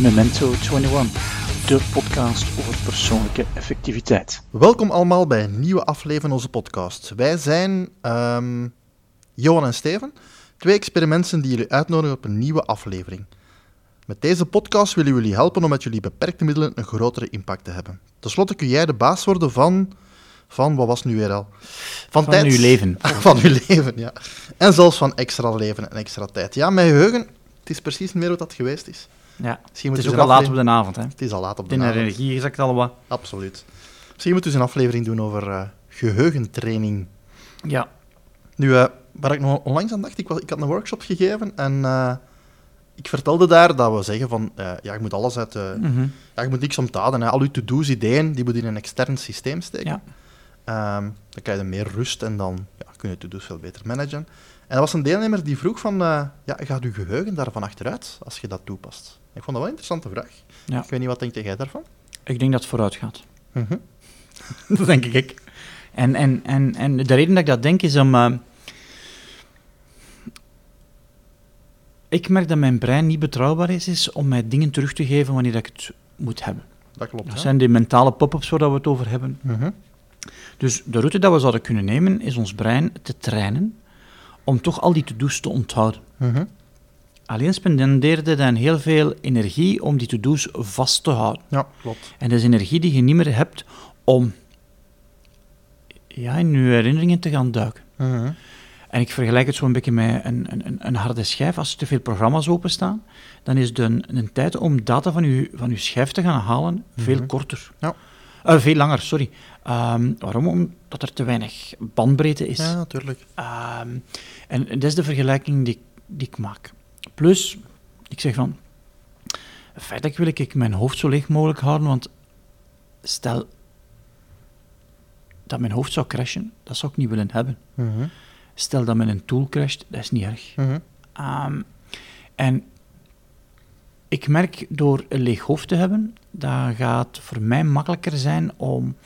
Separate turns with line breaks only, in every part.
Memento 21, de podcast over persoonlijke effectiviteit.
Welkom allemaal bij een nieuwe aflevering onze podcast. Wij zijn um, Johan en Steven, twee experimenten die jullie uitnodigen op een nieuwe aflevering. Met deze podcast willen jullie helpen om met jullie beperkte middelen een grotere impact te hebben. Ten slotte kun jij de baas worden van... Van, wat was nu weer al?
Van, van tijd. uw leven.
van uw leven, ja. En zelfs van extra leven en extra tijd. Ja, mijn geheugen, het is precies meer wat dat geweest is.
Ja, het is ook al laat op de avond. Hè?
Het is al laat op de avond.
In de energie is het al wat.
Absoluut. Misschien moeten we eens een aflevering doen over uh, geheugentraining.
Ja.
Nu, uh, waar ik nog onlangs aan dacht, ik, was, ik had een workshop gegeven en uh, ik vertelde daar dat we zeggen van, ja, je moet alles uit... Mm -hmm. Ja, je moet niks onthouden. Hè. Al je to-do's, ideeën, die moet in een extern systeem steken. Ja. Um, dan krijg je meer rust en dan ja, kun je to-do's veel beter managen. En er was een deelnemer die vroeg van, ja, gaat je geheugen daarvan achteruit als je dat toepast? Ik vond dat wel een interessante vraag. Ja. Ik weet niet, wat denk jij daarvan?
Ik denk dat het vooruit gaat. Mm -hmm. dat denk ik. En, en, en, en de reden dat ik dat denk is om... Uh, ik merk dat mijn brein niet betrouwbaar is, is om mij dingen terug te geven wanneer ik het moet hebben.
Dat klopt.
Dat zijn die mentale pop-ups waar we het over hebben. Mm -hmm. Dus de route dat we zouden kunnen nemen, is ons brein te trainen om toch al die to-do's te onthouden. Mm -hmm. Alleen spendeerde dan heel veel energie om die to-do's vast te houden.
Ja, klopt.
En dat is energie die je niet meer hebt om ja, in je herinneringen te gaan duiken. Uh -huh. En ik vergelijk het zo een beetje met een, een, een harde schijf. Als er te veel programma's openstaan, dan is de, een tijd om data van je, van uw schijf te gaan halen uh -huh. veel korter.
Ja.
Uh, veel langer, sorry. Um, waarom? Omdat er te weinig bandbreedte is.
Ja, natuurlijk.
Um, en dat is de vergelijking die, die ik maak. Plus, ik zeg van, feitelijk wil ik mijn hoofd zo leeg mogelijk houden, want stel dat mijn hoofd zou crashen, dat zou ik niet willen hebben. -huh. Stel dat mijn een tool crasht, dat is niet erg. -huh. um, en ik merk door een leeg hoofd te hebben, dat gaat voor mij makkelijker zijn om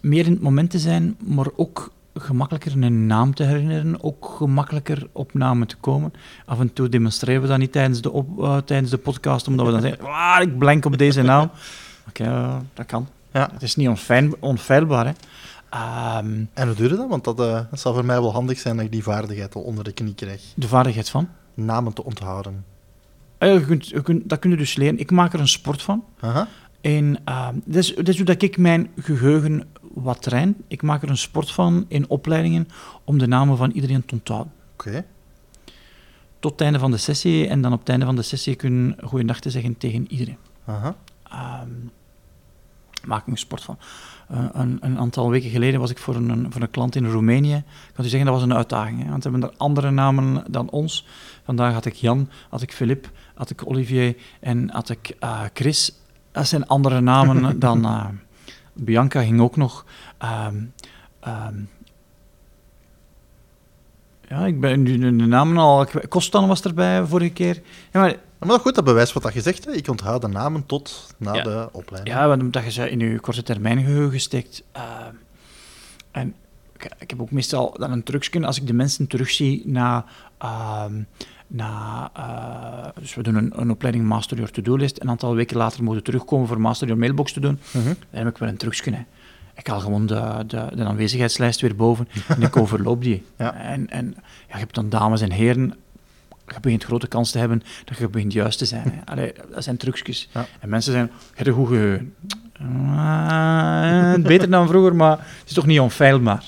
meer in het moment te zijn, maar ook gemakkelijker een naam te herinneren, ook gemakkelijker op namen te komen. Af en toe demonstreren we dat niet tijdens de, op, uh, tijdens de podcast, omdat we dan zeggen, ah, ik blank op deze naam. Oké, okay, uh, dat kan.
Ja.
Het is niet onfeil, onfeilbaar. Hè.
Um, en hoe doe je dat? Want dat, uh, dat zou voor mij wel handig zijn dat ik die vaardigheid al onder de knie krijg.
De vaardigheid van?
Namen te onthouden.
Je kunt, je kunt, dat kun je dus leren. Ik maak er een sport van.
-huh.
En uh, dat, is, dat is hoe dat ik mijn geheugen wat. Ik maak er een sport van in opleidingen om de namen van iedereen te onthouden.
Oké. Okay.
Tot het einde van de sessie. En dan op het einde van de sessie kunnen goeiedag te zeggen tegen iedereen.
-huh.
um, maak ik een sport van. Uh, een, een, aantal weken geleden was ik voor een, voor een klant in Roemenië. Ik kan u zeggen, dat was een uitdaging. Hè, want ze hebben er andere namen dan ons. Vandaag had ik Jan, had ik Filip, had ik Olivier en had ik uh, Chris. Dat zijn andere namen dan... Uh, Bianca ging ook nog. Um, um, ja, ik ben nu de namen al. Kostan was erbij vorige keer. Ja, maar,
maar goed, dat bewijst wat je zegt. Hè. Ik onthoud de namen tot na ja, de opleiding.
Ja, omdat je ze in je korte termijn geheugen steekt. Uh, en ik, ik, heb ook meestal dan een trucje als ik de mensen terugzie na. Na uh, dus we doen een, een opleiding Master Your To-Do-list. Een aantal weken later moeten terugkomen voor Master Your Mailbox te doen. Uh -huh. Dan heb ik wel een trucje. Hè. Ik haal gewoon de, de, de aanwezigheidslijst weer boven en ik overloop die.
Ja.
En, en ja, je hebt dan dames en heren, je begint grote kans te hebben dat je begint juist te zijn. Hè. Allee, dat zijn trucjes.
Ja.
En mensen zijn, je hebt een goed geheugen. Uh, beter dan vroeger, maar het is toch niet onfeilbaar.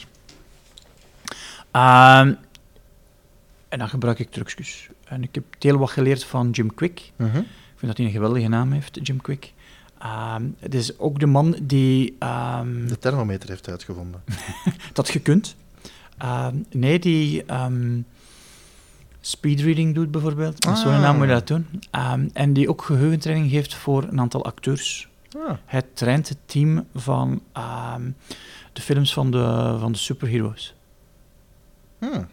Uh, en dan gebruik ik trucjes. En ik heb heel wat geleerd van Jim Quick.
Uh -huh.
Ik vind dat hij een geweldige naam heeft, Jim Quick. Um, het is ook de man die... Um,
de thermometer heeft uitgevonden.
dat je kunt. Um, nee, die speedreading doet bijvoorbeeld. Ah. zo'n naam moet je dat doen. en die ook geheugentraining geeft voor een aantal acteurs.
Ah.
Hij traint het team van de films van de, van de superheroes.
Hmm.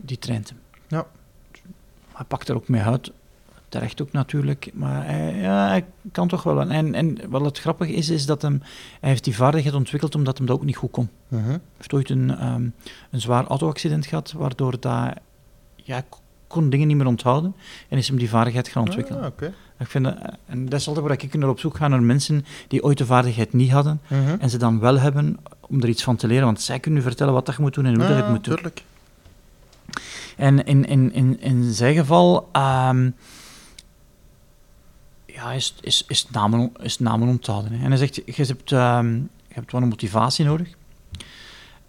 Die traint hem.
Ja.
Hij pakt er ook mee uit terecht ook natuurlijk, maar hij, ja, hij kan toch wel. En, en wat het grappige is, is dat hem, hij heeft die vaardigheid ontwikkeld omdat hem dat ook niet goed kon.
Mhm.
Hij heeft ooit een, ehm, een zwaar auto-accident gehad, waardoor dat, ja, kon dingen niet meer onthouden en is hem die vaardigheid gaan ontwikkelen.
Ah, oké.
Ik vind dat, en dat is altijd waar ik naar op zoek ga, naar mensen die ooit de vaardigheid niet hadden
Mhm.
en ze dan wel hebben om er iets van te leren, want zij kunnen u vertellen wat dat je moet doen en hoe dat je het
Ah,
moet doen. En in, in, in, in zijn geval ehm, ja, is, is, is, namen, is namen onthouden. Hè. En hij zegt, je hebt, ehm, je hebt wel een motivatie nodig.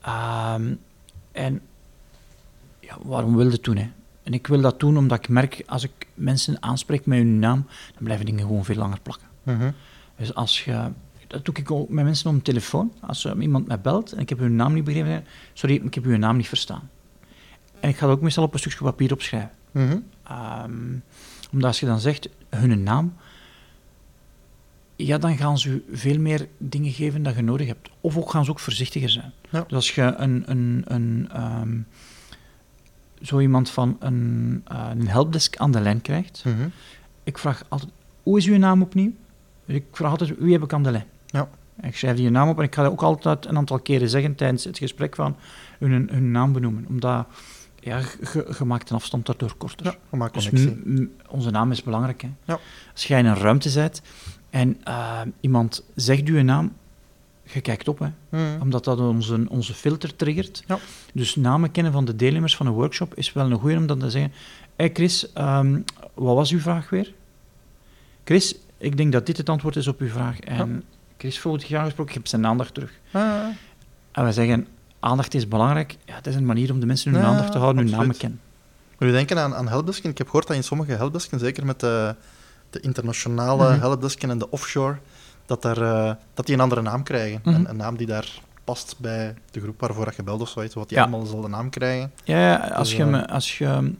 Ehm, en ja, waarom wil je het doen? Hè? En ik wil dat doen omdat ik merk, als ik mensen aanspreek met hun naam, dan blijven dingen gewoon veel langer plakken.
Mhm.
Dus als je... Dat doe ik ook met mensen op de telefoon. Als iemand mij belt en ik heb hun naam niet begrepen, sorry, ik heb uw naam niet verstaan. En ik ga dat ook meestal op een stukje papier opschrijven.
Mhm.
Ehm, omdat als je dan zegt hun naam, ja, dan gaan ze u veel meer dingen geven dat je nodig hebt. Of ook gaan ze ook voorzichtiger zijn.
Ja.
Dus als je een, een, een, ehm, zo iemand van een, eh, een helpdesk aan de lijn krijgt,
Mhm.
ik vraag altijd, hoe is uw naam opnieuw? Dus ik vraag altijd, wie heb ik aan de lijn?
Ja.
En ik schrijf die naam op en ik ga dat ook altijd een aantal keren zeggen tijdens het gesprek van hun, hun naam benoemen. Omdat, ja, je, je maakt een afstand daardoor korter.
Ja, we
Dus
connectie.
onze naam is belangrijk. Hè?
Ja.
Als jij in een ruimte zit en eh, iemand zegt je naam, je kijkt op, hè?
Mhm.
omdat dat onze, onze filter triggert.
Ja.
Dus namen kennen van de deelnemers van een workshop is wel een goeie om dan te zeggen: Hé Chris, ehm, wat was uw vraag weer? Chris, ik denk dat dit het antwoord is op uw vraag. En Chris voelt zich aangesproken, ik heb zijn aandacht terug.
Ah,
En wij zeggen: aandacht is belangrijk. Ja, het is een manier om de mensen hun
Ja,
aandacht te houden, hun namen kennen.
Moet je denken aan, aan helpdesken? Ik heb gehoord dat in sommige helpdesken, zeker met de, de internationale
Mhm.
helpdesken en de offshore, dat, daar, eh, dat die een andere naam krijgen.
Mhm.
een, een naam die daar past bij de groep waarvoor dat je belt of zoiets, wat die
Ja.
allemaal dezelfde naam krijgen.
Ja, ja, als,
Dus,
je,
eh,
als je...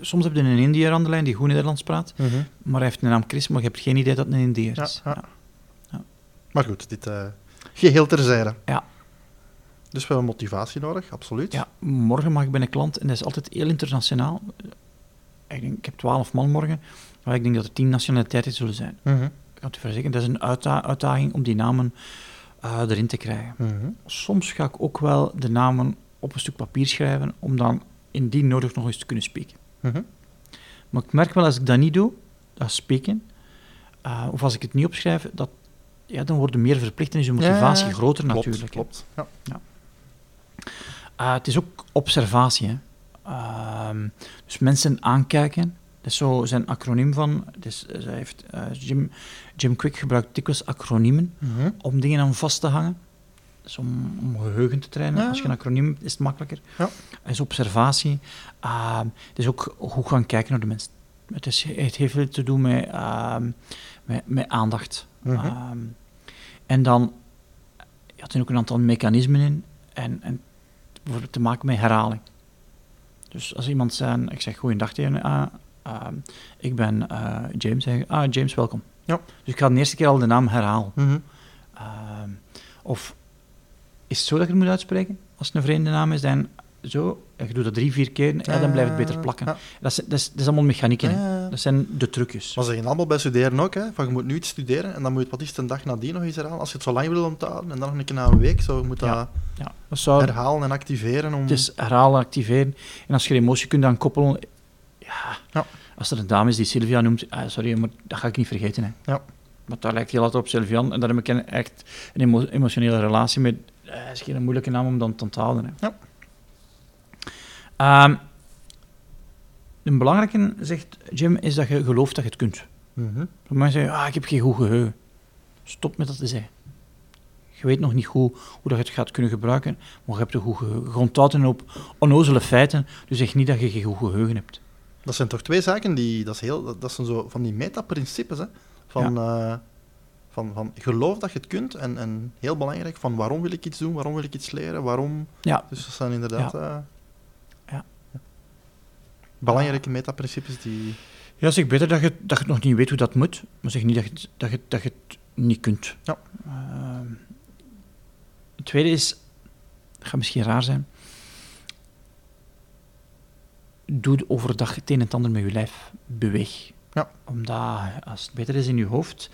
Soms heb je een Indiër aan de lijn die goed Nederlands praat, maar hij heeft een naam Chris, maar je hebt geen idee dat het een Indiër is.
ja.
Ja.
Maar goed, dit eh, geheel terzijde.
Ja.
Dus we hebben motivatie nodig, absoluut.
Ja, morgen mag ik bij een klant, en dat is altijd heel internationaal. Ik, denk, ik heb twaalf man morgen, maar ik denk dat er tien nationaliteiten zullen zijn.
Mhm,
Ik kan het u verzekeren, dat is een uitda- uitdaging om die namen eh, erin te krijgen.
mhm.
Soms ga ik ook wel de namen op een stuk papier schrijven, om dan indien nodig nog eens te kunnen spreken.
Mhm.
Maar ik merk wel als ik dat niet doe, dat spreken, eh, of als ik het niet opschrijf, dat, ja, dan word je meer verplicht en is je motivatie
Ja,
groter
Klopt,
natuurlijk.
klopt. Ja.
Uh, het is ook observatie. Hè. Ehm, dus mensen aankijken. Dat is zo zijn acroniem van. Dus, eh, hij heeft, eh, Jim, Jim Quick gebruikt dikwijls acroniemen
Mhm.
om dingen aan vast te hangen. Dus om, om geheugen te trainen.
Ja.
Als je een acroniem hebt, is het makkelijker.
Ja.
Het is observatie. Ehm, het is ook goed gaan kijken naar de mensen. Het, is, het heeft veel te doen met, ehm, met, met aandacht.
Mhm.
En dan ja, er zijn ook een aantal mechanismen in. En, en bijvoorbeeld te maken met herhaling. Dus als iemand zegt, ik zeg goeiedag tegen ah, ehm, ik ben eh, James, zeg ik, ah, James, welkom.
Ja.
Dus ik ga de eerste keer al de naam herhalen.
Mhm.
Ehm, of is het zo dat je het moet uitspreken? Als het een vreemde naam is, dan zo, je doet dat drie, vier keer, ja, dan blijft het beter plakken.
Ja.
Dat, is, dat, is, dat is allemaal mechanieken. hè. Dat zijn de trucjes.
Maar ze zeggen allemaal bij studeren ook, hè, van je moet nu iets studeren en dan moet je het wat is een dag nadien nog eens herhalen. Als je het zo lang wil onthouden en dan nog een keer na een week, zo je moet dat
Ja. Ja, dat zou,
herhalen en activeren. Om...
Het is herhalen, activeren. En als je de emotie kunt aan koppelen... Ja,
Ja.
Als er een dame is die Sylvia noemt... ah, sorry, maar dat ga ik niet vergeten. Hè.
Ja.
Maar daar lijkt heel altijd op Sylvian. En daar heb ik echt een emo- emotionele relatie mee. Dat is geen moeilijke naam om dan te onthouden. Hè.
Ja.
Ehm, een belangrijke, zegt Jim, is dat je gelooft dat je het kunt.
Mhm.
Sommige mensen zeggen, ah, ik heb geen goed geheugen. Stop met dat te zeggen. Je weet nog niet goed hoe dat je het gaat kunnen gebruiken, maar je hebt een goed geheugen. Op onnozele feiten, dus zeg niet dat je geen goed geheugen hebt.
Dat zijn toch twee zaken die, dat, is heel, dat, zijn zo van die metaprincipes, hè. Van, eh, van, van geloof dat je het kunt en, en heel belangrijk, van waarom wil ik iets doen, waarom wil ik iets leren, waarom...
Ja,
Dus dat zijn inderdaad... eh. Belangrijke metaprincipes die...
ja zeg beter dat je, dat je nog niet weet hoe dat moet, maar zeg niet dat je, het- dat je, dat je het niet kunt.
Ja.
Ehm, het tweede is, dat gaat misschien raar zijn, doe overdag het een en het ander met je lijf. Beweeg.
Ja.
Omdat als het beter is in je hoofd...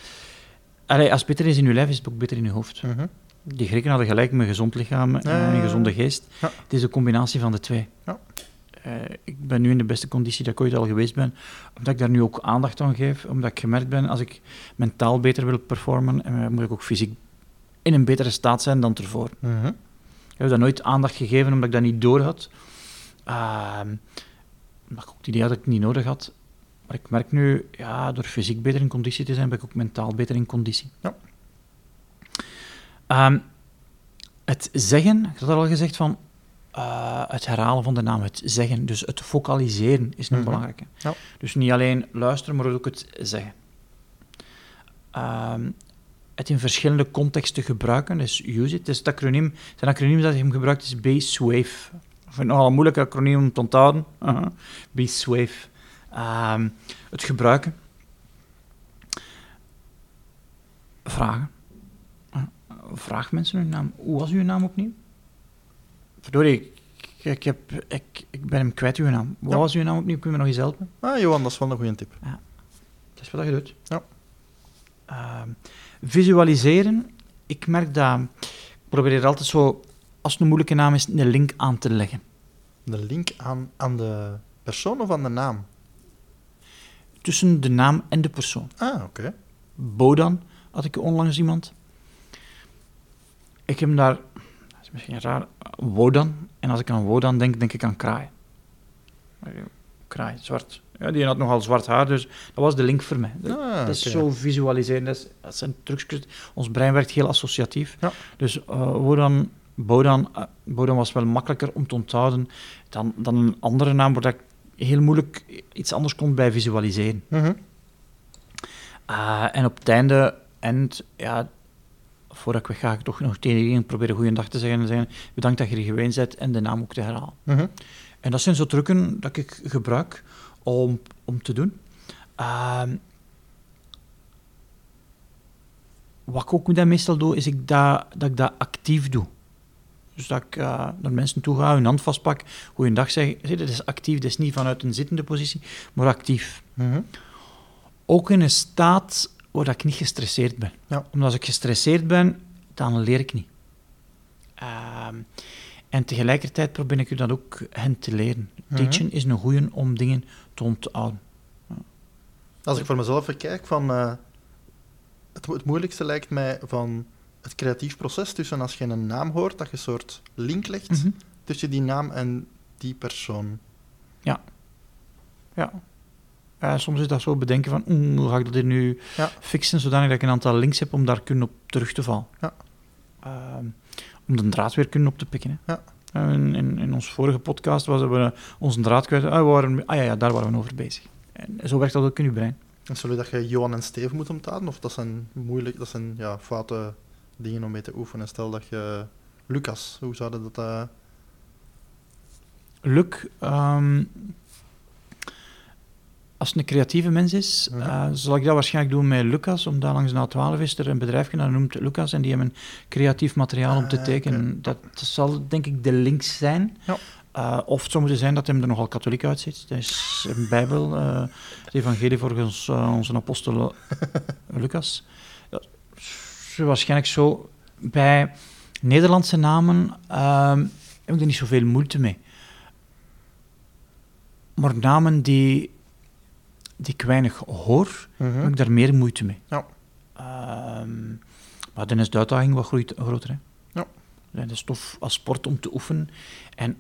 Allee, als het beter is in je lijf, is het ook beter in je hoofd.
Mhm.
Die Grieken hadden gelijk met een gezond lichaam en een gezonde geest.
Ja.
Het is een combinatie van de twee.
Ja.
Eh, ik ben nu in de beste conditie dat ik ooit al geweest ben, omdat ik daar nu ook aandacht aan geef, omdat ik gemerkt ben, als ik mentaal beter wil performen, eh, moet ik ook fysiek in een betere staat zijn dan ervoor.
Mhm.
Ik heb dat nooit aandacht gegeven, omdat ik dat niet door had. Ehm, omdat ik ook het idee had dat ik het niet nodig had. Maar ik merk nu, ja, door fysiek beter in conditie te zijn, ben ik ook mentaal beter in conditie.
Ja.
Ehm, het zeggen, ik had al gezegd van eh, het herhalen van de naam, het zeggen, dus het focaliseren is een
Mhm.
belangrijke.
Ja.
Dus niet alleen luisteren, maar ook het zeggen. Ehm, het in verschillende contexten gebruiken, dus use it. Dus het acroniem, zijn acroniem dat hij hem gebruikt is B-SWAVE. Ik vind het nogal een moeilijk acroniem om te onthouden. Aha. B-SWAVE. Ehm, het gebruiken. Vragen. Uh, Vraag mensen hun naam. Hoe was uw naam opnieuw? Verdorie, ik, ik, heb, ik, ik ben hem kwijt, uw naam. Wat
Ja.
was uw naam opnieuw? Kun je me nog eens helpen?
Ah, Johan, dat is wel een goede tip.
Dat is wat je doet.
Ja.
Ehm, visualiseren. Ik merk dat... Ik probeer er altijd zo, als het een moeilijke naam is, een link aan te leggen.
De link aan, aan de persoon of aan de naam?
Tussen de naam en de persoon.
Ah, oké.
Bodan had ik onlangs iemand. Ik heb hem daar... Is misschien raar. Wodan. En als ik aan Wodan denk, denk ik aan kraai. Kraai, zwart. Ja, die had nogal zwart haar, dus dat was de link voor mij. Dat-
Ah,
dat is zo visualiseren. Dat, is, dat zijn trucjes. Ons brein werkt heel associatief.
Ja.
Dus eh Wodan, Bodan, eh, Bodan was wel makkelijker om te onthouden dan, dan een andere naam, waar ik heel moeilijk iets anders kon bij visualiseren.
Mhm.
Ah, en op het einde, en ja, voordat ik weg ga, ga ik toch nog tegen iedereen proberen goeiedag te zeggen en zeggen bedankt dat je er geweest bent en de naam ook te herhalen.
Mhm.
En dat zijn zo trucken dat ik gebruik om, om te doen. Ehm, wat ik ook dan meestal doe, is ik dat, dat ik dat actief doe. Dus dat ik eh, naar mensen toe ga, hun hand vastpak, goeiedag zeg. Zie, Dat is actief, dat is niet vanuit een zittende positie, maar actief.
Mhm.
Ook in een staat waar dat ik niet gestresseerd ben.
Ja.
Omdat als ik gestresseerd ben, dan leer ik niet. Ehm, en tegelijkertijd probeer ik u dat ook hen te leren.
Mhm.
Teachen is een goeie om dingen te onthouden.
Als ik voor mezelf kijk, van, eh, het, het moeilijkste lijkt mij van het creatief proces tussen als je een naam hoort, dat je een soort link legt
Mhm.
tussen die naam en die persoon.
Ja. Eh, soms is dat zo bedenken van, "Oeh, hoe ga ik dat hier nu
Ja.
fixen, zodanig dat ik een aantal links heb om daar kunnen op terug te vallen.
Ja.
Ehm, om de draad weer kunnen op te pikken. Hè.
Ja.
Eh, In, in, in onze vorige podcast was we onze draad kwijt. Ah, we waren, ah ja, ja, daar waren we over bezig. En zo werkt dat ook in je brein.
En zullen dat je Johan en Steven moet onthouden? Of dat zijn moeilijk, dat zijn ja, foute dingen om mee te oefenen? Stel dat je Lucas, hoe zouden dat... eh
Luc, ehm, als het een creatieve mens is,
Mhm.
eh, zal ik dat waarschijnlijk doen met Lucas, omdat langs de A12 is er een bedrijfje dat noemt Lucas en die hebben creatief materiaal om te
Ah,
tekenen. Dat zal denk ik de link zijn.
Ja.
Eh, of het zou moeten zijn dat hem er nogal katholiek uitziet. Dat is een Bijbel, eh, het evangelie volgens onze apostel Lucas. Dat is waarschijnlijk zo. Bij Nederlandse namen ehm, heb ik er niet zoveel moeite mee. Maar namen die, die ik weinig hoor,
mhm.
heb ik daar meer moeite mee.
Ja.
Ehm, maar dan is de uitdaging wat groeit, groter. Hè?
Ja.
Ja, Het is tof als sport om te oefenen. En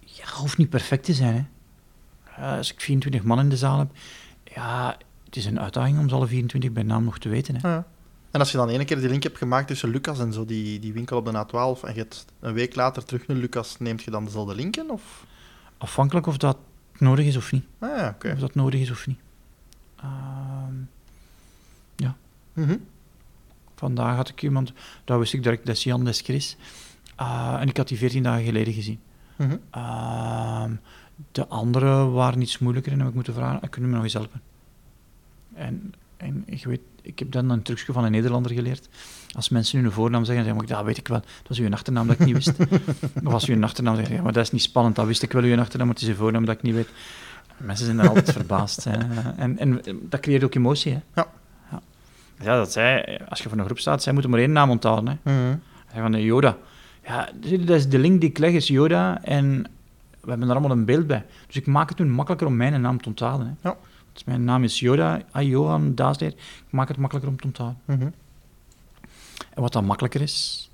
ja, het hoeft niet perfect te zijn. Hè? Als ik 24 man in de zaal heb, ja, het is een uitdaging om ze alle 24 bij naam nog te weten. Hè?
Ja. En als je dan ene keer die link hebt gemaakt tussen Lucas en zo, die, die winkel op de A12, en je hebt een week later terug naar Lucas, neemt je dan dezelfde linken? Of?
Afhankelijk of dat nodig is of niet.
Ah ja.
Of dat nodig is of niet. Ehm,
Mhm.
vandaag had ik iemand, daar wist ik direct, dat is Jan des Chris. Eh, en ik had die 14 dagen geleden gezien.
Mhm.
Ehm, de andere waren iets moeilijker en heb ik moeten vragen, "Ah, kunnen we me nog eens helpen? En, en ik weet, ik heb dan een trucje van een Nederlander geleerd. Als mensen hun voornaam zeggen, dan zeg ik, dat weet ik wel. Dat is uw achternaam dat ik niet wist. of als u een achternaam zegt, ja, maar dat is niet spannend, dat wist ik wel, uw achternaam, maar het is uw voornaam dat ik niet weet. Mensen zijn daar altijd verbaasd. Hè. En, en dat creëert ook emotie. Hè.
Ja.
ja. Ja, dat zij, als je voor een groep staat, zij moeten maar één naam onthouden. Hè.
Mhm.
Van de Yoda. Ja, dat is de link die ik leg, is Yoda. En we hebben er allemaal een beeld bij. Dus ik maak het toen makkelijker om mijn naam te onthouden. Hè.
Ja.
Dus mijn naam is Yoda, ah, Johan Daasleer. Ik maak het makkelijker om te onthouden.
Mhm.
En wat dan makkelijker is,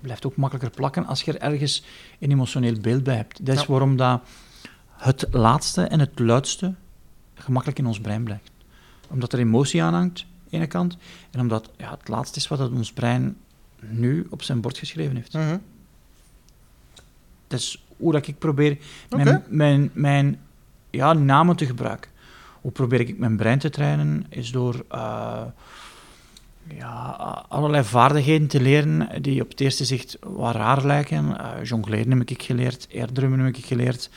blijft ook makkelijker plakken als je er ergens een emotioneel beeld bij hebt. Dat is
Ja.
waarom dat het laatste en het luidste gemakkelijk in ons brein blijft. Omdat er emotie aan hangt, aan de ene kant, en omdat ja, het laatste is wat het ons brein nu op zijn bord geschreven heeft.
Mhm.
Dat is hoe dat ik probeer mijn, mijn, mijn ja, namen te gebruiken. Hoe probeer ik mijn brein te trainen? Is door eh, ja, allerlei vaardigheden te leren die op het eerste zicht wat raar lijken. Eh jongleren heb ik geleerd, airdrummen heb ik geleerd.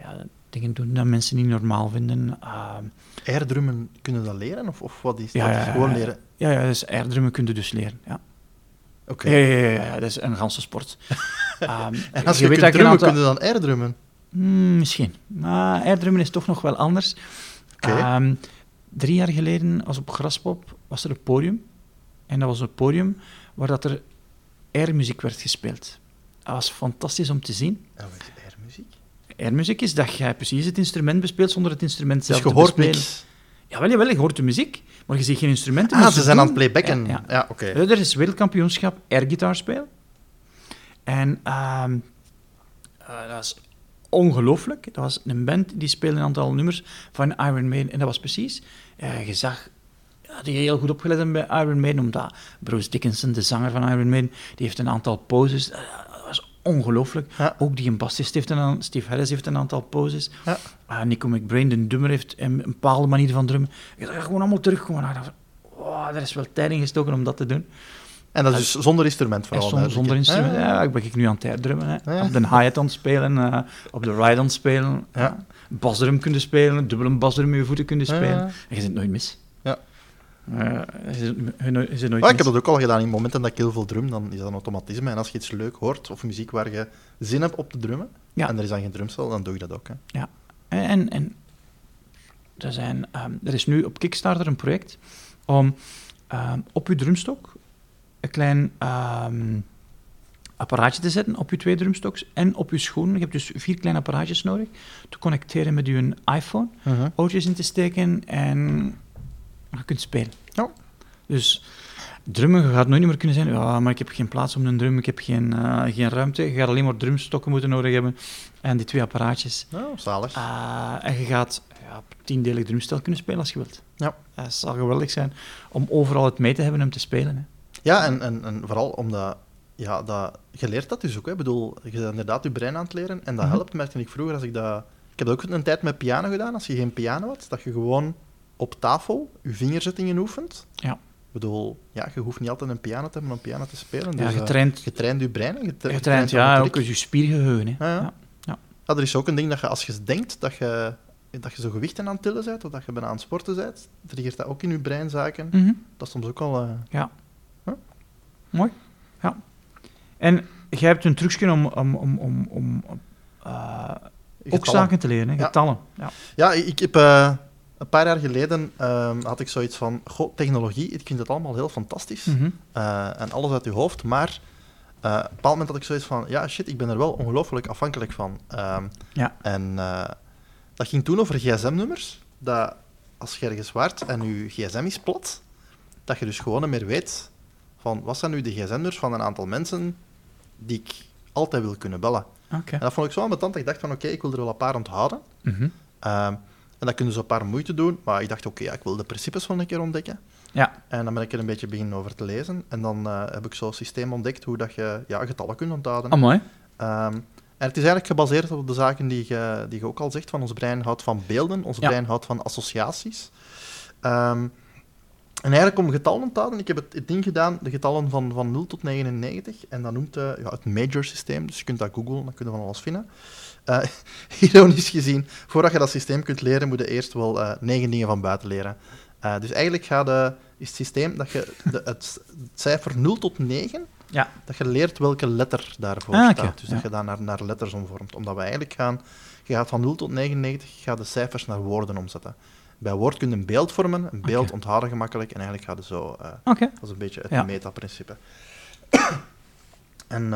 Ja, dingen doen dat mensen niet normaal vinden. Eh,
Airdrummen, kunnen dat leren? Of, of wat is
Ja,
dat?
ja, ja,
gewoon
ja.
leren?
ja, ja, dus airdrummen kun je dus leren. Ja.
Oké.
Ja, ja, ja, ja, dat is een ganse sport. Ehm,
En als je,
weet dat
drummen,
aantal-
kun je dan airdrummen?
Hmm, misschien. Maar airdrummen is toch nog wel anders.
Oké.
Ehm, drie jaar geleden was op Graspop was er een podium. En dat was een podium waar dat er airmuziek werd gespeeld. Dat was fantastisch om te zien.
En wat is airmuziek?
Airmuziek is dat jij precies het instrument bespeelt zonder het instrument
Dus
zelf
je
te
hoort
bespelen.
niks.
Jawel, jawel, je hoort de muziek, maar je ziet geen instrumenten.
Ah,
dus
ze zijn aan het playbacken.
Ja,
Ja,
ja.
oké.
Er is wereldkampioenschap airgitaar spelen. En ehm, eh, dat is ongelooflijk. Dat was een band die speelde een aantal nummers van Iron Maiden. En dat was precies, eh, je zag ja, die heel goed opgelet bij Iron Maiden, omdat Bruce Dickinson, de zanger van Iron Maiden, die heeft een aantal poses. Eh, ongelooflijk.
Ja.
Ook die een bassist heeft een Steve Harris heeft een aantal poses.
Ja.
Ah, Nico McBrain, de drummer, heeft een, een bepaalde manier van drummen. Je zag gewoon allemaal terugkomen. En ik dacht van, wow, er is wel tijd in gestoken om dat te doen.
En dat is dus zonder instrument
En
vooral.
zonder, zonder instrument. Ja, ik ben ik nu aan het airdrummen. Hè. Op de hi-hat aan het spelen, eh, op de ride aan het spelen.
Ja.
Ja. Basdrum kunnen spelen, dubbele basdrum met je voeten kunnen spelen. En je zit nooit mis.
Ja.
Eh, je, zit, je, nooit- je
Ah, ik heb dat ook al gedaan. In momenten dat ik heel veel drum, dan is dat een automatisme. En als je iets leuk hoort, of muziek waar je zin hebt op te drummen,
Ja.
en er is dan geen drumstel, dan doe ik dat ook. Hè.
En, en er, zijn, ehm, er is nu op Kickstarter een project om ehm, op je drumstok een klein ehm, apparaatje te zetten op je twee drumstoks en op je schoenen. Je hebt dus vier kleine apparaatjes nodig te connecteren met je iPhone, oortjes in te steken en je kunt spelen.
Ja.
Dus drummen, je gaat nooit meer kunnen zeggen, ja, maar ik heb geen plaats om een drum, ik heb geen, eh, geen ruimte. Je gaat alleen maar drumstokken moeten nodig hebben en die twee apparaatjes.
Nou, zalig.
Ah, en je gaat ja, tiendelig drumstel kunnen spelen als je wilt.
Ja.
Het zal geweldig zijn om overal het mee te hebben om te spelen. Hè.
Ja, en, en, en vooral omdat ja, dat, je leert dat dus ook. Hè. Ik bedoel, je bent inderdaad je brein aan het leren. En dat
Mhm.
helpt, merkte ik vroeger. Als ik, dat, ik heb dat ook een tijd met piano gedaan. Als je geen piano had, dat je gewoon op tafel je vingerzettingen oefent.
Ja.
Ik bedoel, ja, je hoeft niet altijd een piano te hebben om een piano te spelen.
Ja,
Dus,
je
eh,
traint,
je traint je brein. je
traint
je
ja, ook je spiergeheugen. Hè.
Ja, ja.
Ja.
Ja, er is ook een ding dat je als je denkt dat je, dat je zo gewichten aan het tillen bent, of dat je bijna aan het sporten bent, triggert dat ook in je brein zaken.
Mhm.
Dat is soms ook al... eh,
Ja.
Huh?
Mooi. Ja. En jij hebt een trucje om, om, om, om, om eh, ook zaken te leren, hè?
Ja.
getallen. Ja.
Ja, ik heb een paar jaar geleden ehm, had ik zoiets van, goh, technologie, ik vind het allemaal heel fantastisch
Mhm.
eh, en alles uit je hoofd, maar eh, op een bepaald moment had ik zoiets van, ja shit, ik ben er wel ongelooflijk afhankelijk van. Ehm,
Ja.
En eh, dat ging toen over gsm-nummers, dat als je ergens waart en je gsm is plat, dat je dus gewoon niet meer weet van, wat zijn nu de gsm-nummers van een aantal mensen die ik altijd wil kunnen bellen. En dat vond ik zo ambetant, dat ik dacht van, oké, ik wil er wel een paar onthouden.
Mhm.
Ehm, en dat kunnen ze een paar moeite doen, maar ik dacht, oké, ja, ik wil de principes van een keer ontdekken.
Ja.
En dan ben ik er een beetje beginnen over te lezen. En dan eh, heb ik zo'n systeem ontdekt hoe dat je ja, getallen kunt onthouden.
Ah, mooi.
Ehm, en het is eigenlijk gebaseerd op de zaken die je, die je ook al zegt, van ons brein houdt van beelden, ons
Ja.
brein houdt van associaties. Ehm, en eigenlijk om getallen te houden, ik heb het, het ding gedaan, de getallen van, van 0 tot 99, en dat noemt eh, ja, het major systeem, dus je kunt dat googlen, dan kun je van alles vinden. Eh, ironisch gezien, voordat je dat systeem kunt leren, moet je eerst wel eh, negen dingen van buiten leren. Eh, dus eigenlijk gaat, eh, is het systeem dat je de, het, cijfer 0 tot 9,
Ja.
dat je leert welke letter daarvoor
Ah,
staat. Dus
ja.
dat je dat naar, naar letters omvormt. Omdat we eigenlijk gaan... Je gaat van 0 tot 99, je gaat de cijfers naar woorden omzetten. Bij woord kun je een beeld vormen, een beeld onthouden gemakkelijk, en eigenlijk gaat het zo...
Oké.
dat is een beetje het
Ja.
meta-principe. en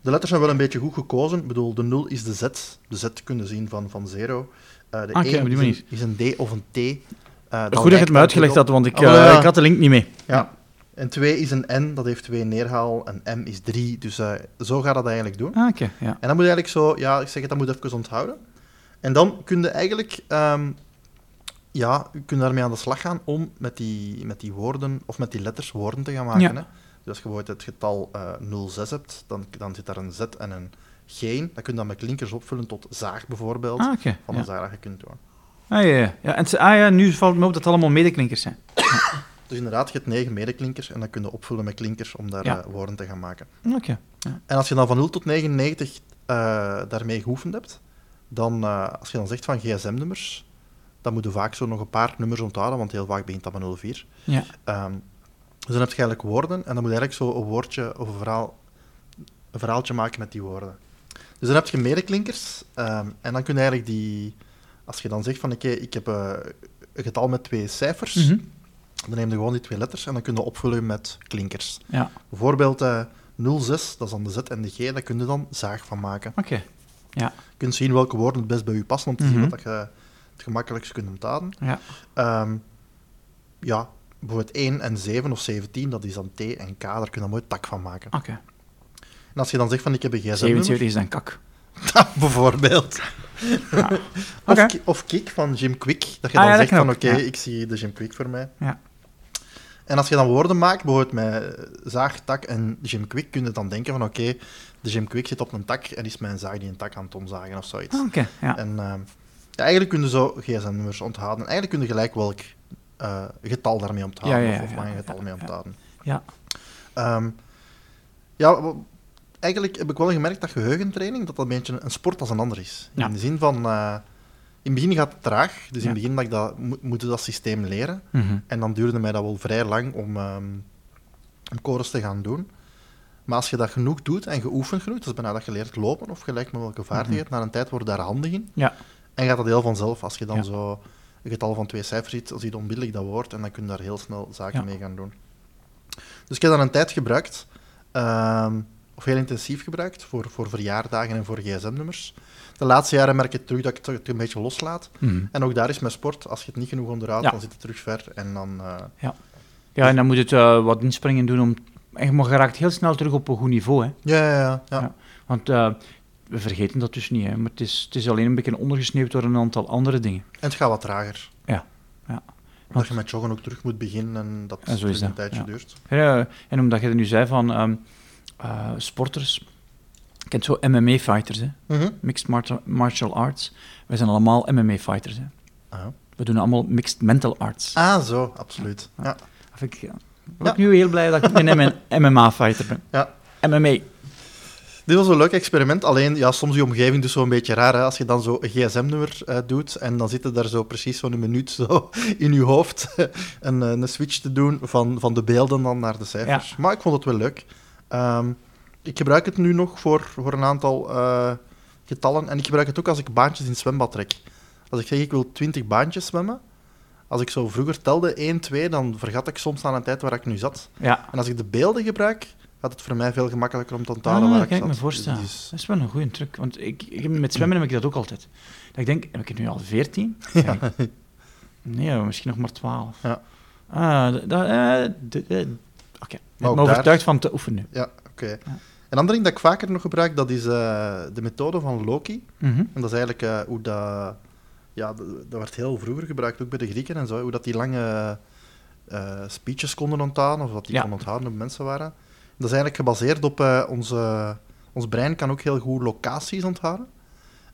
de letters zijn wel een beetje goed gekozen. Ik bedoel, de 0 is de Z. De Z kun je zien van, van 0. Eh de
Ah, oké,
1
op die
is, een,
manier.
is een D of een T. Eh,
Goed dat je het me uitgelegd had, want ik,
Ah,
eh,
ja.
ik had de link niet mee.
Ja. En 2 is een N, dat heeft 2 neerhaal. En M is 3. Dus zo gaat dat eigenlijk doen.
Ah, ja.
En dan moet je eigenlijk zo, ja, ik zeg het, dat moet je even onthouden. En dan kun je eigenlijk, ehm, ja, je kunt daarmee aan de slag gaan om met die, met die woorden, of met die letters woorden te gaan maken.
Ja.
Hè. Dus als je bijvoorbeeld het getal eh 06 hebt, dan, dan zit daar een Z en een G. Dan kun je dat met klinkers opvullen tot zaag bijvoorbeeld,
Ah, oké.
van
ja.
een zaag dat je kunt doen.
Ah, ja, ja. ja. En, ah, ja, nu valt me op dat het allemaal medeklinkers zijn.
Dus inderdaad, je hebt negen medeklinkers en dan kun je opvullen met klinkers om daar
Ja.
eh, woorden te gaan maken.
Oké.
En als je dan van 0 tot 99 eh, daarmee geoefend hebt, dan, als je dan zegt van gsm-nummers, dan moet je vaak zo nog een paar nummers onthouden, want heel vaak begint dat met 04.
Ja.
Ehm, dus dan heb je eigenlijk woorden en dan moet je eigenlijk zo een woordje of een, verhaal, een verhaaltje maken met die woorden. Dus dan heb je medeklinkers ehm, en dan kun je eigenlijk die... Als je dan zegt van, oké, ik heb eh, een getal met twee cijfers,
Mhm.
dan neem je gewoon die twee letters en dan kun je opvullen met klinkers.
Ja,
Bijvoorbeeld eh 06, dat is dan de Z en de G, daar kun je dan zaag van maken.
oké. Ja,
Je kunt zien welke woorden het best bij je passen om te
Mhm.
zien wat je het gemakkelijkst kunt onthouden.
ja.
Ehm, ja, bijvoorbeeld 1 en 7 of 17, dat is dan T en K, daar kun je dan mooi tak van maken.
Oké.
En als je dan zegt van ik heb een gsm
77 is dan kak.
bijvoorbeeld. Of, Ki- of Kik van Jim Quick, dat je
Ah,
dan
ja,
zegt van oké,
ja.
ik zie de Jim Quick voor mij.
Ja.
En als je dan woorden maakt, bijvoorbeeld met zaag, tak en Jim Quick, kun je dan denken van oké, de Jim Quick zit op een tak en is mijn zaag die een tak aan het omzagen of zoiets.
Ah, Oké, ja.
En ehm, eigenlijk kun je zo gsm-nummers onthouden. En eigenlijk kun je gelijk welk eh, getal daarmee onthouden,
Ja, ja, ja,
of, of lang
ja,
getal mee
ja.
onthouden.
Ja.
Ehm, ja, eigenlijk heb ik wel gemerkt dat geheugentraining dat dat een beetje een sport als een ander is. In de zin van, eh, in het begin gaat het traag. Dus in het begin dat ik dat, mo- moet dat systeem leren.
Mhm.
En dan duurde mij dat wel vrij lang om, ehm om chorus te gaan doen. Maar als je dat genoeg doet en geoefend genoeg, dat is bijna dat je leert lopen of gelijk met welke vaardigheid, na een tijd word je daar handig in.
Ja.
En gaat dat heel vanzelf. Als je dan
Ja.
zo een getal van twee cijfers ziet, dan zie je onmiddellijk dat woord en dan kun je daar heel snel zaken
Ja.
mee gaan doen. Dus ik heb dat een tijd gebruikt, ehm, of heel intensief gebruikt, voor, voor verjaardagen en voor gsm-nummers. De laatste jaren merk ik terug dat ik het een beetje loslaat.
Mhm.
En ook daar is mijn sport. Als je het niet genoeg onderhoudt,
Ja.
dan zit het terug ver. En dan, eh,
Ja, en dan moet het eh, wat inspringen doen om... En je raakt heel snel terug op een goed niveau, hè.
ja, ja, ja, ja.
Ja. Want eh, we vergeten dat dus niet, hè. Maar het is, het is alleen een beetje ondergesneeuwd door een aantal andere dingen.
En het gaat wat trager.
Ja, ja.
Omdat je met joggen ook terug moet beginnen en dat
En zo
een tijdje
ja.
duurt.
Ja, en omdat je er nu zei van ehm, eh, sporters, je kent zo MMA-fighters, hè?
Mhm.
Mixed martial, martial arts. Wij zijn allemaal MMA-fighters, hè?
Ah,
We doen allemaal mixed mental arts.
ah, zo, absoluut. Ja.
Ik, ben ik nu heel blij dat ik een MMA-fighter ben.
Ja.
MMA.
Dit was een leuk experiment, alleen ja, soms je omgeving dus zo een beetje raar. Hè? Als je dan zo een gsm-nummer eh, doet en dan zit er daar zo precies zo'n minuut zo in je hoofd een, eh, een switch te doen van, van de beelden dan naar de cijfers. Maar ik vond het wel leuk. Ehm, ik gebruik het nu nog voor, voor een aantal eh, getallen en ik gebruik het ook als ik baantjes in het zwembad trek. Als ik zeg ik wil 20 baantjes zwemmen, als ik zo vroeger telde 1, 2, dan vergat ik soms aan een tijd waar ik nu zat.
Ja.
En als ik de beelden gebruik, gaat het voor mij veel gemakkelijker om te onthouden
Ah,
waar ik
kan ik me voorstellen.
Dus-
Dat is wel een goede truc. Want ik, ik, met zwemmen heb ik dat ook altijd. Dat ik denk, heb ik het nu al 14? Ja. Nee, misschien nog maar 12.
Ja.
Ah, dat, eh, eh, Oké, ik
Maar
ben
daar-
overtuigd van te oefenen.
Ja, oké. Een ander ding dat ik vaker nog gebruik, dat is eh, de methode van Loki.
Mhm.
En dat is eigenlijk hoe dat... Ja, dat, dat werd heel vroeger gebruikt, ook bij de Grieken en zo. Hoe dat die lange speeches konden onthouden, of dat die
Ja.
konden onthouden hoe mensen waren. Dat is eigenlijk gebaseerd op eh, onze... Ons brein kan ook heel goed locaties onthouden.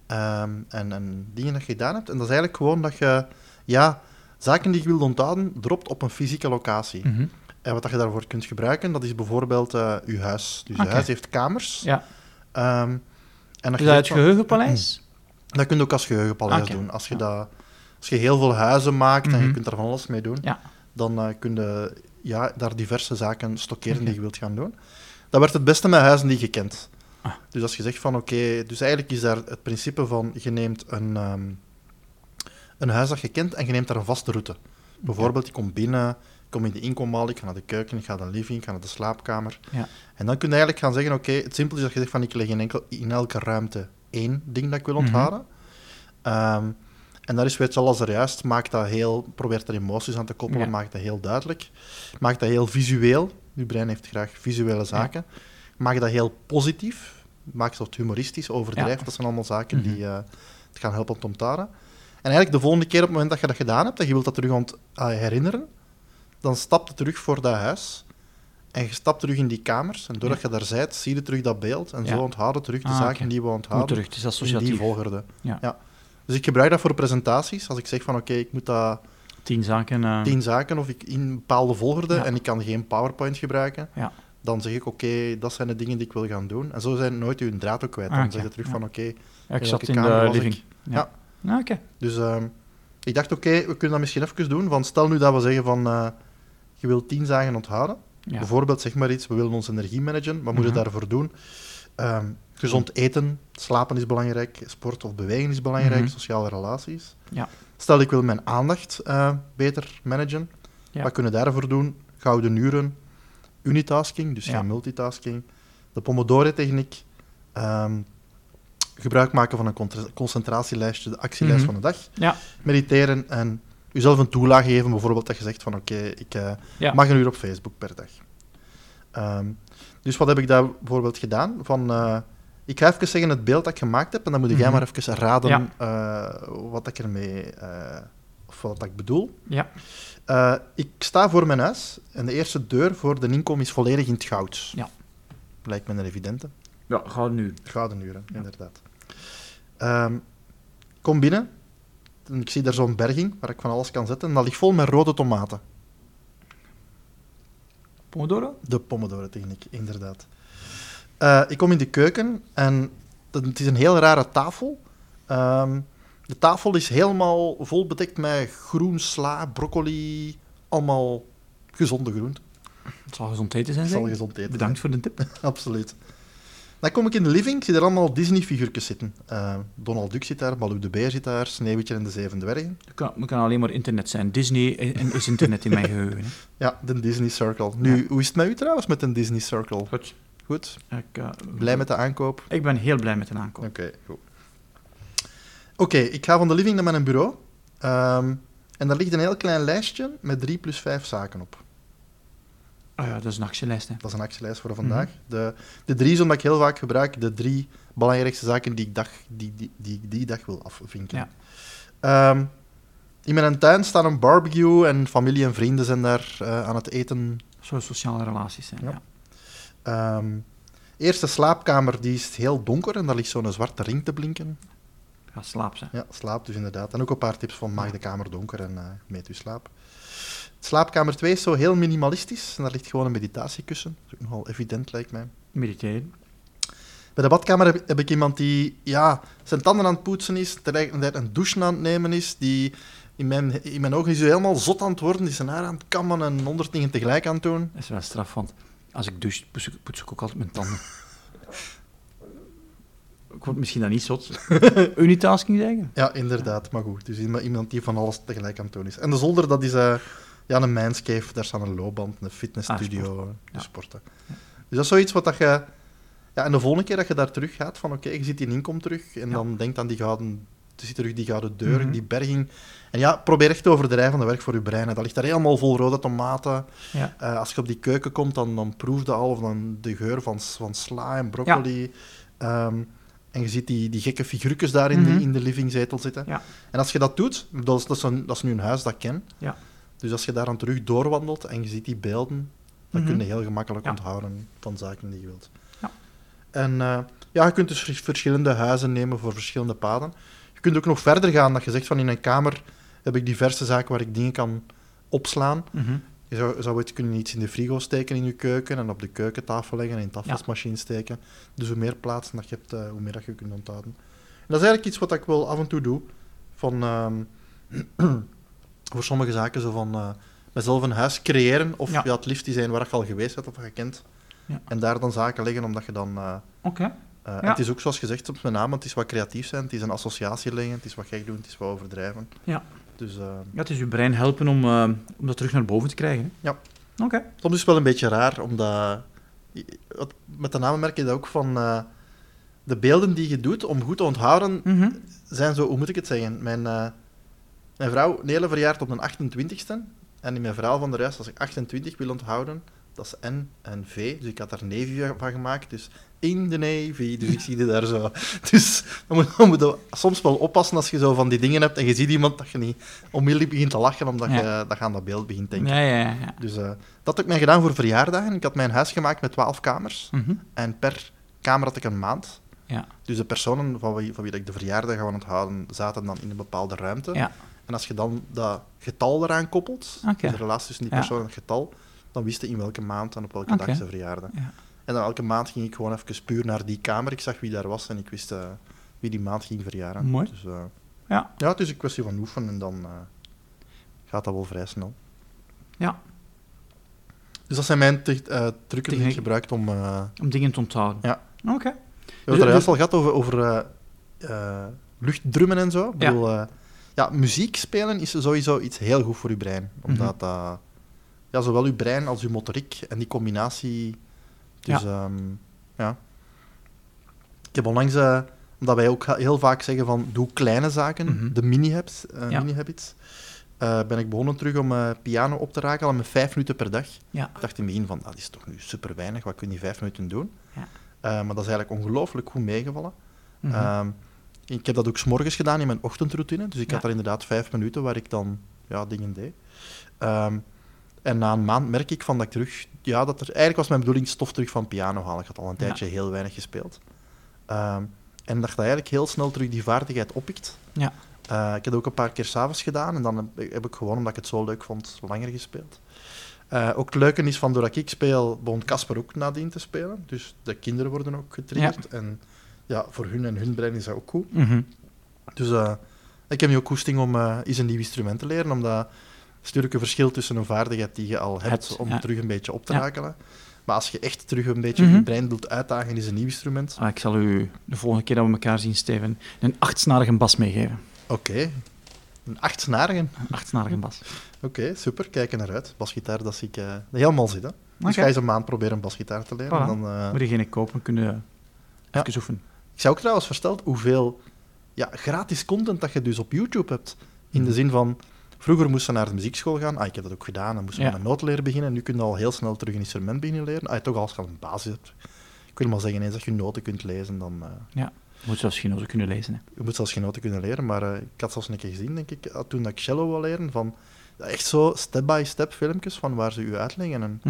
Ehm, en, en dingen dat je gedaan hebt. En dat is eigenlijk gewoon dat je... Ja, zaken die je wilt onthouden, dropt op een fysieke locatie.
Mhm.
En wat dat je daarvoor kunt gebruiken, dat is bijvoorbeeld eh je huis. Dus je huis heeft kamers.
Ja.
Ehm, en dat
Is dat het
van-
geheugenpaleis?
Dat kun je ook als geheugenpaleis doen. Als je,
Ja.
dat, als je heel veel huizen maakt en je
Mhm.
kunt daar van alles mee doen,
Ja.
dan eh, kun je ja, daar diverse zaken stockeren die je wilt gaan doen. Dat werkt het beste met huizen die je kent.
Ah.
Dus als je zegt van oké, dus eigenlijk is daar het principe van je neemt een, ehm, een huis dat je kent en je neemt daar een vaste route. Bijvoorbeeld, je komt binnen, ik kom in de inkomhal, ik ga naar de keuken, ik ga naar de living, ik ga naar de slaapkamer.
Ja.
En dan kun je eigenlijk gaan zeggen, oké, het simpel is dat je zegt van ik leg in, enkel, in elke ruimte één ding dat ik wil
Mhm.
onthouden. Ehm, en daar is, weet je alles er juist, maak dat heel, probeert er emoties aan te koppelen,
Ja.
maak dat heel duidelijk. Maak dat heel visueel, je brein heeft graag visuele zaken. Maak dat heel positief, maak dat humoristisch, overdrijf,
Ja.
dat zijn allemaal zaken
Mhm.
die eh, het gaan helpen om te. En eigenlijk de volgende keer op het moment dat je dat gedaan hebt, en je wilt dat terug ont ah, herinneren, dan stap je terug voor dat huis en je stapt terug in die kamers. En doordat je daar bent, zie je terug dat beeld en
Ja.
zo onthouden terug de
Ah,
zaken die we onthouden.
terug, het is
In die
associatief.
volgorde.
Ja.
Dus ik gebruik dat voor presentaties. Als ik zeg van oké, ik moet dat
Tien zaken. eh,
tien zaken of ik in een bepaalde volgorde
Ja.
en ik kan geen PowerPoint gebruiken,
Ja.
dan zeg ik oké, dat zijn de dingen die ik wil gaan doen. En zo zijn nooit uw draad ook kwijt.
Ah,
Dan
oké.
zeg je terug van oké.
ik zat in de
ik?
living.
Ja.
Ah, Oké.
Dus ehm, ik dacht oké, we kunnen dat misschien even doen. Want stel nu dat we zeggen van eh, je wilt tien zaken onthouden.
Ja.
Bijvoorbeeld zeg maar iets, we willen onze energie managen. Wat moet je
Mhm.
daarvoor doen? Ehm, gezond eten, slapen is belangrijk, sport of bewegen is belangrijk,
Mhm.
sociale relaties.
Ja.
Stel ik wil mijn aandacht eh, beter managen.
Ja.
Wat kunnen we daarvoor doen? Gouden uren, unitasking, dus
Ja.
geen multitasking. De Pomodoro-techniek. ehm, gebruik maken van een concentratielijstje, de actielijst
Mhm.
van de dag.
Ja.
Mediteren en jezelf een toelage geven. Bijvoorbeeld dat je zegt van oké, ik eh,
Ja.
mag een uur op Facebook per dag. Ehm, dus wat heb ik daar bijvoorbeeld gedaan? Van, eh, ik ga even zeggen het beeld dat ik gemaakt heb en dan moet jij
Mhm.
maar even raden
Ja.
eh, wat ik ermee, eh, of wat ik bedoel.
Ja.
Eh, ik sta voor mijn huis en de eerste deur voor de inkom is volledig in het goud.
Ja.
Lijkt me een evidente.
Ja, ga nu.
Gouden uren, inderdaad. Ehm, kom binnen. En ik zie daar zo'n berging waar ik van alles kan zetten. En dat ligt vol met rode tomaten.
Pomodoro?
De Pomodoro-techniek, inderdaad. Eh, ik kom in de keuken en het is een heel rare tafel. Ehm, de tafel is helemaal vol bedekt met groen, sla, broccoli, allemaal gezonde groenten.
Het zal gezond eten zijn,
Het zal gezond eten.
Bedankt voor de tip.
Absoluut. Dan kom ik in de living, ik zie er allemaal Disney-figuurtjes zitten. Eh, Donald Duck zit daar, Baloo de Beer zit daar, Sneeuwwitje en de Zeven Dwergen.
Het kan, het kan alleen maar internet zijn. Disney en- is internet in mijn geheugen. hè.
Ja, de Disney Circle. Nu, hoe is het met u trouwens met een Disney Circle?
Goed.
Goed?
Ik, eh,
Blij met de aankoop?
Ik ben heel blij met de aankoop.
Oké, goed. Oké, ik ga van de living naar mijn bureau. Ehm, en daar ligt een heel klein lijstje met drie plus vijf zaken op.
Ah ja, dat is een actielijst. Hè.
Dat is een actielijst voor vandaag. de, de drie, zoals ik heel vaak gebruik, de drie belangrijkste zaken die ik dag, die, die, die, die dag wil afvinken.
Ja.
Ehm, in mijn tuin staat een barbecue en familie en vrienden zijn daar eh, aan het eten.
Zo sociale relaties zijn.
Ja.
Ja.
Ehm eerste slaapkamer die is heel donker en daar ligt zo'n zwarte ring te blinken.
Ga slaap zijn.
Ja, slaap dus inderdaad. En ook een paar tips van maak de kamer donker en eh meet uw slaap. Slaapkamer 2 is zo heel minimalistisch en daar ligt gewoon een meditatiekussen. Dat is ook nogal evident, lijkt mij.
Mediteren.
Bij de badkamer heb, heb ik iemand die ja, zijn tanden aan het poetsen is, tegelijkertijd een douche aan het nemen is, die in mijn, in mijn ogen is helemaal zot aan het worden, die zijn haar aan het kammen en honderd dingen tegelijk aan het doen.
Dat is wel straf, want als ik douche, poets ik, poets ik ook altijd mijn tanden. ik word misschien dan niet zot. Unitasking zeggen?
Ja, inderdaad, maar goed. Dus iemand die van alles tegelijk aan het doen is. En de zolder, dat is eh, ja, een manscave, daar staat een loopband, een fitnessstudio,
Ah,
dus
Ja.
sporten. Dus dat is zoiets wat dat je... Ja, en de volgende keer dat je daar terug gaat, van oké, je ziet die inkom terug, en
Ja.
dan denkt aan die gouden... Je ziet terug die gouden deur,
Mhm.
die berging. En ja, probeer echt te overdrijven de werk voor je brein. hè. Dat ligt daar helemaal vol rode tomaten.
Ja.
Eh, als je op die keuken komt, dan, dan proef je al of dan de geur van, van sla en broccoli. Ehm, en je ziet die, die gekke figuurtjes daar in,
Mhm.
de, in de livingzetel zitten.
Ja.
En als je dat doet, dat is, dat, is een, dat is nu een huis dat ik ken.
Ja.
Dus als je daar dan terug doorwandelt en je ziet die beelden, dan
Mhm.
kun je heel gemakkelijk onthouden van zaken die je wilt.
Ja.
En eh, ja, je kunt dus vers- verschillende huizen nemen voor verschillende paden. Je kunt ook nog verder gaan, dat je zegt van in een kamer heb ik diverse zaken waar ik dingen kan opslaan.
Mhm.
Je zou, zou het kunnen iets in de frigo steken in je keuken en op de keukentafel leggen en in de afwasmachine steken. Dus hoe meer plaatsen dat je hebt, eh, hoe meer dat je kunt onthouden. En dat is eigenlijk iets wat ik wel af en toe doe. Van, ehm, voor sommige zaken zo van eh, mezelf een huis creëren of ja.
Ja.
het liefst die zijn waar je al geweest bent of kent.
Ja.
En daar dan zaken leggen omdat je dan eh. Eh,
Ja.
het is ook zoals gezegd op mijn naam, het is wat creatief zijn, het is een associatie leggen, het is wat gek doen, het is wat overdrijven.
Ja.
Dus eh,
Ja, het is je brein helpen om, eh, om dat terug naar boven te krijgen. hè?
Ja.
Oké.
soms is het wel een beetje raar, omdat... Met de namen merk je dat ook van... de beelden die je doet om goed te onthouden,
Mhm.
zijn zo, hoe moet ik het zeggen? Mijn, mijn vrouw Nele verjaart op de 28ste. En in mijn verhaal van de reis, als ik 28 wil onthouden, dat is N en V. Dus ik had daar Navy van gemaakt. Dus in de Navy. Dus ik zie die daar zo. Dus dan moet, dan moet je soms wel oppassen als je zo van die dingen hebt en je ziet iemand dat je niet onmiddellijk begint te lachen omdat
Ja.
je dat aan dat beeld begint te denken.
Ja, ja.
Dus eh, dat heb ik mij gedaan voor verjaardagen. Ik had mijn huis gemaakt met 12 kamers.
Mhm.
En per kamer had ik een maand.
Ja.
Dus de personen van wie, van wie ik de verjaardag ga onthouden, zaten dan in een bepaalde ruimte. En als je dan dat getal eraan koppelt, dus de relatie tussen die persoon en het getal, dan wist je in welke maand en op welke dag ze verjaarden.
Ja.
En dan elke maand ging ik gewoon even puur naar die kamer. Ik zag wie daar was en ik wist eh, wie die maand ging verjaren.
Mooi.
Dus, eh,
Ja.
ja, het is een kwestie van oefenen en dan eh, gaat dat wel vrij snel.
Ja.
Dus dat zijn mijn te- trucken die ik gebruik om...
Om dingen te onthouden.
Ja.
Oké.
We hebben het er
Dus-
juist al gehad over, over luchtdrummen en zo. Ik
Ja.
bedoel, ja, muziek spelen is sowieso iets heel goed voor je brein. Omdat
Mhm.
dat, ja, zowel je brein als je motoriek en die combinatie. Dus ja. ja. Ik heb onlangs, eh, omdat wij ook heel vaak zeggen van doe kleine zaken,
Mhm.
de mini-habits, eh,
Ja.
mini-habits, eh, ben ik begonnen terug om piano op te raken, al met vijf minuten per dag.
Ja.
Ik dacht in het begin van, dat is toch nu super weinig, wat kun je in vijf minuten doen?
Ja.
Maar dat is eigenlijk ongelooflijk goed meegevallen.
Mhm.
Ehm, ik heb dat ook 's morgens gedaan in mijn ochtendroutine. Dus ik had er inderdaad vijf minuten waar ik dan ja, dingen deed. Ehm, en na een maand merk ik van dat ik terug... Ja, dat er, eigenlijk was mijn bedoeling stof terug van piano halen. Ik had al een
Ja.
tijdje heel weinig gespeeld. Ehm, en dat je eigenlijk heel snel terug die vaardigheid oppikt.
Ja.
Eh, ik heb het ook een paar keer s'avonds gedaan. En dan heb, ik gewoon, omdat ik het zo leuk vond, langer gespeeld. Eh, ook het leuke is van, doordat ik speel, begon Casper ook nadien te spelen. Dus de kinderen worden ook getriggerd. En ja, voor hun en hun brein is dat ook goed.
Mhm.
Dus eh, ik heb nu ook koesting om eens een nieuw instrument te leren, omdat is natuurlijk een verschil tussen een vaardigheid die je al hebt, om
ja.
terug een beetje op te rakelen. Maar als je echt terug een beetje
Mhm.
je brein wilt uitdagen, is een nieuw instrument.
Ah, ik zal u de volgende keer dat we elkaar zien, Steven, een achtsnarige bas meegeven.
Oké. Een achtsnarige.
Een achtsnarige bas.
Oké, super. Kijk er naar uit. Basgitaar, dat zie ik eh, helemaal zitten. Dus ga eens een maand proberen een basgitaar te leren.
Voilà.
Dan, eh,
Moet je geen kopen, kunnen
Ja.
even oefenen.
Ik zou ook trouwens versteld hoeveel ja, gratis content dat je dus op YouTube hebt. In de
Mhm.
zin van, vroeger moest je naar de muziekschool gaan. Ah, ik heb dat ook gedaan. Dan moest je
Ja.
met leren beginnen. Nu kun je al heel snel terug een instrument beginnen leren. Ah, toch als je al een basis hebt. Ik wil maar zeggen, eens dat je noten kunt lezen, dan... eh,
Je moet zelfs geen noten kunnen lezen. Hè.
je moet zelfs geen noten kunnen leren. Maar eh, ik had zelfs een keer gezien, denk ik, ah, toen dat ik cello wil leren, van echt zo step-by-step filmpjes van waar ze u uitleggen. En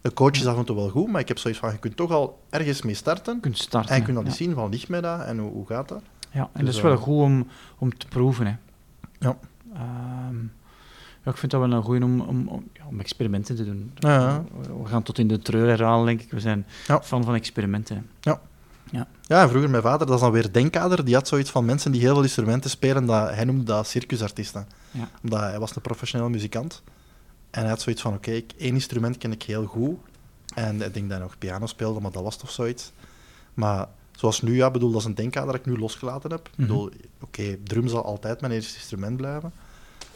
de coach is af en toe wel goed, maar ik heb zoiets van, je kunt toch al ergens mee starten.
Je kunt starten.
En je kunt al eens zien van, ligt mij dat en hoe, hoe gaat dat?
Ja, en
Dus,
dat is wel
eh,
goed om, om te proeven. Hè.
Ja.
Ehm, ja, ik vind dat wel een goeie om, om, om, ja, om experimenten te doen.
Ja, ja.
We, gaan tot in de treur herhalen, denk ik. We zijn
Ja.
fan van experimenten.
Ja, en vroeger mijn vader, dat is dan weer Denkader, die had zoiets van mensen die heel veel instrumenten spelen, dat, hij noemde dat circusartiesten.
Ja.
Omdat hij was een professioneel muzikant. En hij had zoiets van, oké, ik- één instrument ken ik heel goed. En ik denk dat hij nog piano speelde, maar dat was toch zoiets. Maar zoals nu, ja, bedoel, dat is een Denkader dat ik nu losgelaten heb. Ik
Mhm.
bedoel, oké, drum zal altijd mijn eerste instrument blijven.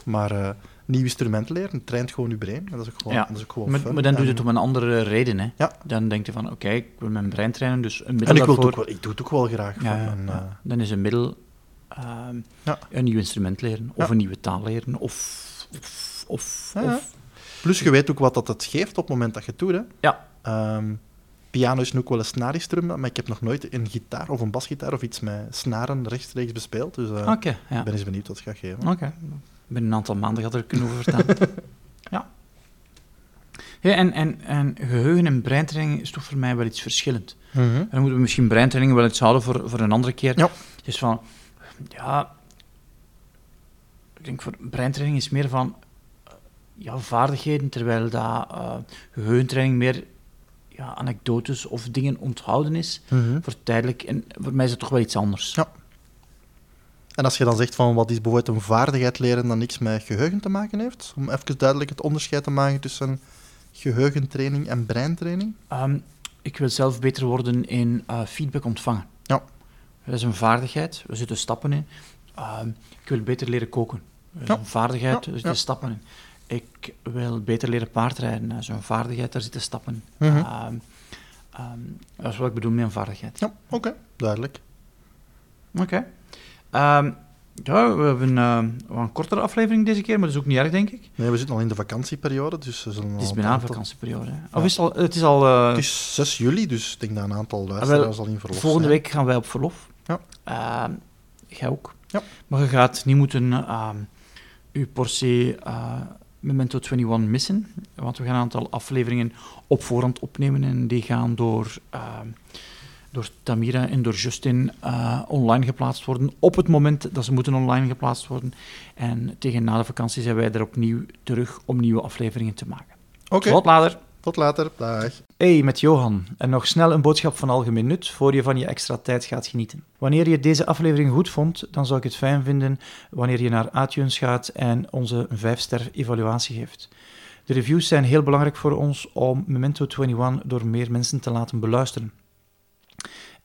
Maar eh nieuw instrument leren, traint gewoon je brein. En dat is ook gewoon,
Ja.
dat is ook gewoon
Maar,
fun.
maar dan doe je het om een andere reden. Hè.
Ja.
Dan denk je van, oké, ik wil mijn brein trainen, dus een middel
En ik, wil
daarvoor...
ook wel, ik doe het ook wel graag.
Ja,
van eh,
Dan is een middel ehm,
Ja.
een nieuw instrument leren, of een nieuwe taal leren, of... of-
Plus, je weet ook wat dat het geeft op het moment dat je het doet. Hè.
Ja.
Ehm, piano is nu ook wel een snarinstrument, maar ik heb nog nooit een gitaar of een basgitaar of iets met snaren rechtstreeks bespeeld. Dus
ja.
ik ben eens benieuwd wat het gaat geven.
Oké. Binnen een aantal maanden gaat er kunnen over vertellen. ja. ja en, en, en geheugen en breintraining is toch voor mij wel iets verschillend.
Mhm.
En dan moeten we misschien breintraining wel iets houden voor, voor een andere keer.
Ja.
Dus van, ja... Ik denk voor breintraining is meer van eh, ja, vaardigheden, terwijl dat eh geheugentraining meer ja, anekdotes of dingen onthouden is.
Mhm.
Voor tijdelijk. En voor mij is het toch wel iets anders.
Ja. En als je dan zegt van wat is bijvoorbeeld een vaardigheid leren dat niks met geheugen te maken heeft, om even duidelijk het onderscheid te maken tussen geheugentraining en breintraining.
Ehm, ik wil zelf beter worden in eh, feedback ontvangen.
Ja.
Dat is een vaardigheid, er zitten stappen in. Ehm, ik wil beter leren koken. Dat is
Ja.
een vaardigheid, er zitten
ja.
stappen in. Ik wil beter leren paardrijden. Is een vaardigheid, daar zitten stappen ehm, dat is wat ik bedoel met een vaardigheid.
Ja, oké, duidelijk.
Oké. Ehm, ja, we hebben eh, een kortere aflevering deze keer, maar dat is ook niet erg, denk ik.
Nee, we zitten al in de vakantieperiode, dus
Het is bijna
een
vakantieperiode. hè.
Ja.
Of is het al... Het is al eh,
Het is 6 juli, dus ik denk dat een aantal luisteraars al in verlof
volgende
zijn.
week gaan wij op verlof.
Ja.
Ehm, jij ook.
Ja.
Maar je gaat niet moeten uw portie eh, Memento 21 missen, want we gaan een aantal afleveringen op voorhand opnemen en die gaan door, ehm, door Tamira en door Justin eh, online geplaatst worden op het moment dat ze moeten online geplaatst worden. En tegen na de vakantie zijn wij er opnieuw terug om nieuwe afleveringen te maken.
Oké,
Tot later!
Tot later. Dag.
Hey, met Johan. En nog snel een boodschap van algemeen nut voor je van je extra tijd gaat genieten. Wanneer je deze aflevering goed vond, dan zou ik het fijn vinden wanneer je naar iTunes gaat en onze 5-ster evaluatie geeft. De reviews zijn heel belangrijk voor ons om Memento 21 door meer mensen te laten beluisteren.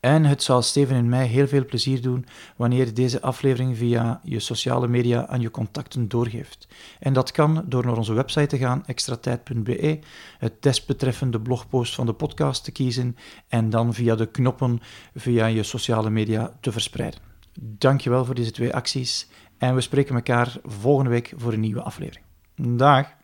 En het zou Steven en mij heel veel plezier doen wanneer je deze aflevering via je sociale media aan je contacten doorgeeft. En dat kan door naar onze website te gaan, extratijd.be, het desbetreffende blogpost van de podcast te kiezen en dan via de knoppen via je sociale media te verspreiden. Dankjewel voor deze twee acties en we spreken elkaar volgende week voor een nieuwe aflevering. Dag!